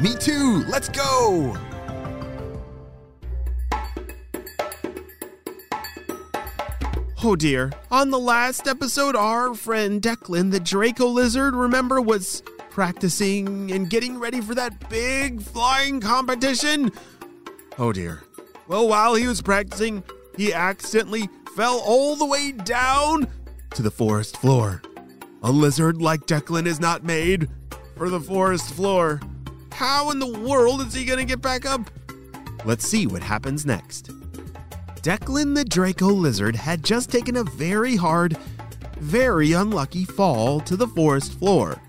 Me too! Let's go! Oh dear. On the last episode, our friend Declan, the Draco lizard, remember, was practicing and getting ready for that big flying competition? Oh dear. Well, while he was practicing, he accidentally fell all the way down to the forest floor. A lizard like Declan is not made for the forest floor. How in the world is he gonna get back up? Let's see what happens next. Declan the Draco lizard had just taken a very hard, very unlucky fall to the forest floor.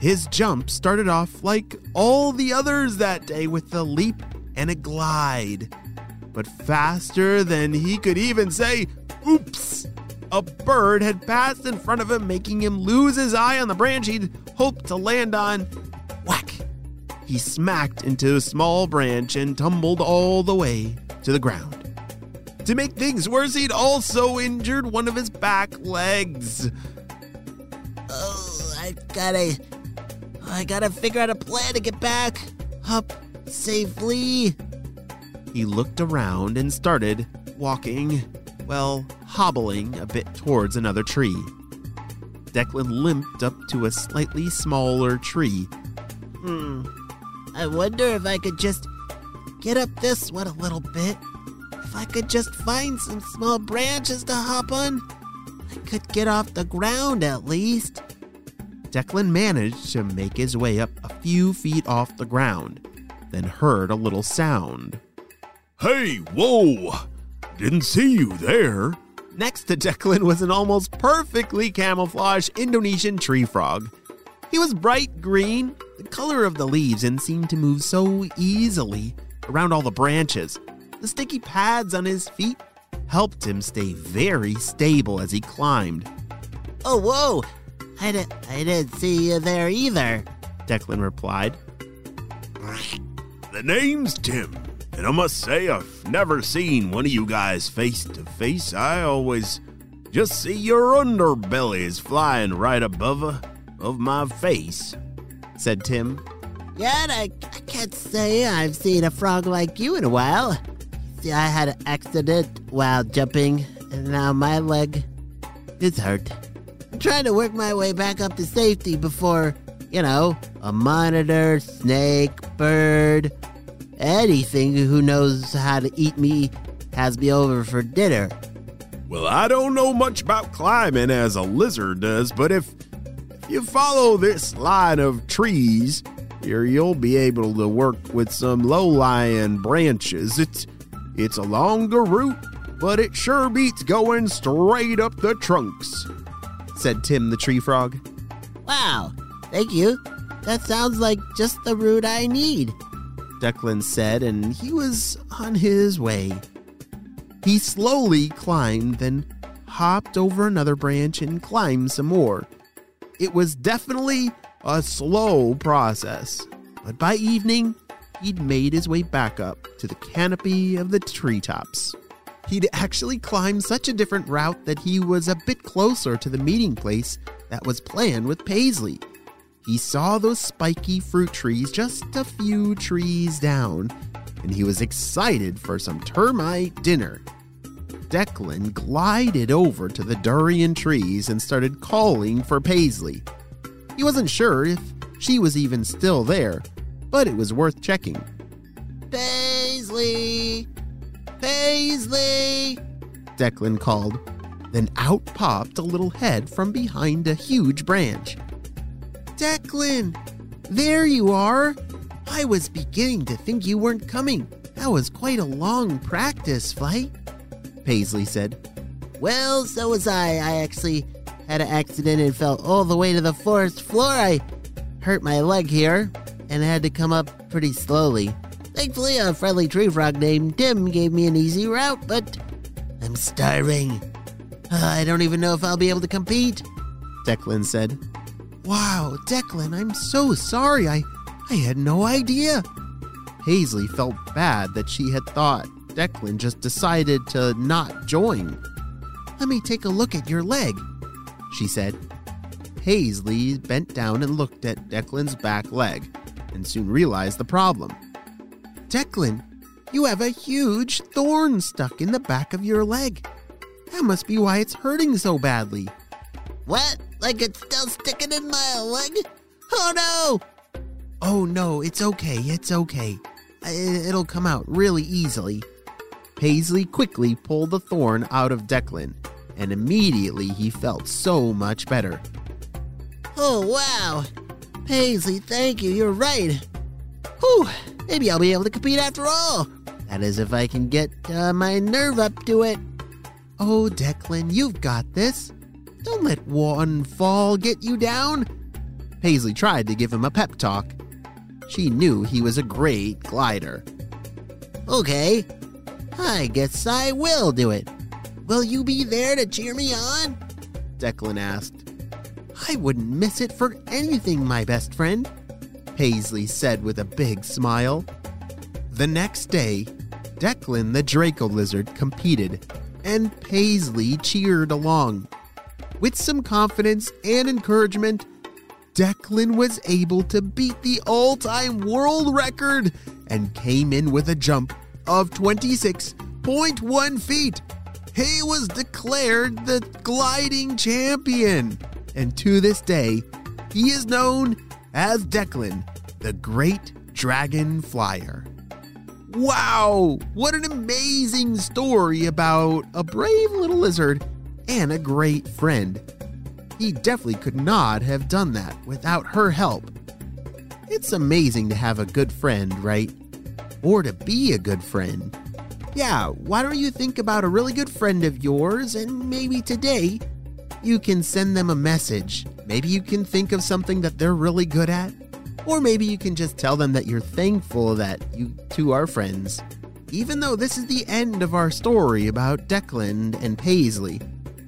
His jump started off like all the others that day with a leap and a glide. But faster than he could even say, oops, a bird had passed in front of him, making him lose his eye on the branch he'd hoped to land on. He smacked into a small branch and tumbled all the way to the ground. To make things worse, he'd also injured one of his back legs. Oh, I gotta. I gotta figure out a plan to get back up safely. He looked around and started walking, well, hobbling a bit towards another tree. Declan limped up to a slightly smaller tree. Hmm. I wonder if I could just get up this one a little bit. If I could just find some small branches to hop on, I could get off the ground at least. Declan managed to make his way up a few feet off the ground, then heard a little sound. Hey, whoa! Didn't see you there. Next to Declan was an almost perfectly camouflaged Indonesian tree frog. He was bright green, the color of the leaves, and seemed to move so easily around all the branches. The sticky pads on his feet helped him stay very stable as he climbed. Oh, whoa! I, di- I didn't see you there either. Declan replied. The name's Tim, and I must say I've never seen one of you guys face to face. I always just see your underbellies flying right above uh, of my face, said Tim. Yeah, I, I can't say I've seen a frog like you in a while. See, I had an accident while jumping, and now my leg is hurt. I'm trying to work my way back up to safety before, you know, a monitor, snake, bird, anything who knows how to eat me has me over for dinner. Well, I don't know much about climbing as a lizard does, but if, if you follow this line of trees, here you'll be able to work with some low-lying branches. It's it's a longer route, but it sure beats going straight up the trunks, said Tim the tree frog. Wow, thank you. That sounds like just the route I need. Declan said, and he was on his way. He slowly climbed, then hopped over another branch and climbed some more. It was definitely a slow process, but by evening, he'd made his way back up to the canopy of the treetops. He'd actually climbed such a different route that he was a bit closer to the meeting place that was planned with Paisley. He saw those spiky fruit trees just a few trees down, and he was excited for some termite dinner. Declan glided over to the durian trees and started calling for Paisley. He wasn't sure if she was even still there, but it was worth checking. Paisley! Paisley! Declan called. Then out popped a little head from behind a huge branch. Declan! There you are! I was beginning to think you weren't coming. That was quite a long practice flight, Paisley said. Well, so was I. I actually had an accident and fell all the way to the forest floor. I hurt my leg here. and had to come up pretty slowly. Thankfully, a friendly tree frog named Tim gave me an easy route, but I'm starving. Uh, I don't even know if I'll be able to compete. Declan said. Wow, Declan, I'm so sorry. I, I had no idea. Paisley felt bad that she had thought Declan just decided to not join. Let me take a look at your leg, she said. Paisley bent down and looked at Declan's back leg and soon realized the problem. Declan, you have a huge thorn stuck in the back of your leg. That must be why it's hurting so badly. What? Like it's still sticking in my leg? Oh no! Oh no, it's okay, it's okay. It'll come out really easily. Paisley quickly pulled the thorn out of Declan, and immediately he felt so much better. Oh wow! Paisley, thank you, you're right. Whew, maybe I'll be able to compete after all. That is, if I can get uh, my nerve up to it. Oh, Declan, you've got this. Don't let one fall get you down. Paisley tried to give him a pep talk. She knew he was a great glider. Okay, I guess I will do it. Will you be there to cheer me on? Declan asked. I wouldn't miss it for anything, my best friend, Paisley said with a big smile. The next day, Declan the Draco Lizard competed, and Paisley cheered along. With some confidence and encouragement, Declan was able to beat the all time world record and came in with a jump of 26.1 feet. He was declared the gliding champion, and to this day, he is known as Declan, the Great Dragon Flyer. Wow, what an amazing story about a brave little lizard and a great friend. He definitely could not have done that without her help. It's amazing to have a good friend, right? Or to be a good friend. Yeah, why don't you think about a really good friend of yours and maybe today you can send them a message. Maybe you can think of something that they're really good at. Or maybe you can just tell them that you're thankful that you two are friends. Even though this is the end of our story about Declan and Paisley,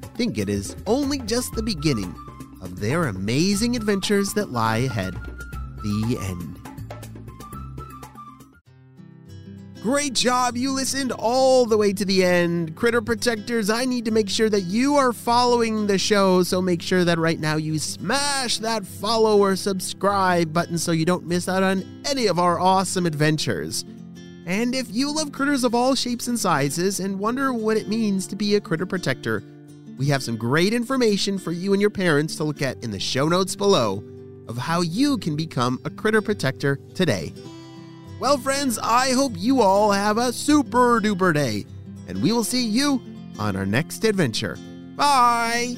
I think it is only just the beginning of their amazing adventures that lie ahead. The end. Great job! You listened all the way to the end. Critter Protectors, I need to make sure that you are following the show, so make sure that right now you smash that follow or subscribe button so you don't miss out on any of our awesome adventures. And if you love critters of all shapes and sizes and wonder what it means to be a critter protector, we have some great information for you and your parents to look at in the show notes below of how you can become a critter protector today. Well, friends, I hope you all have a super duper day, and we will see you on our next adventure. Bye!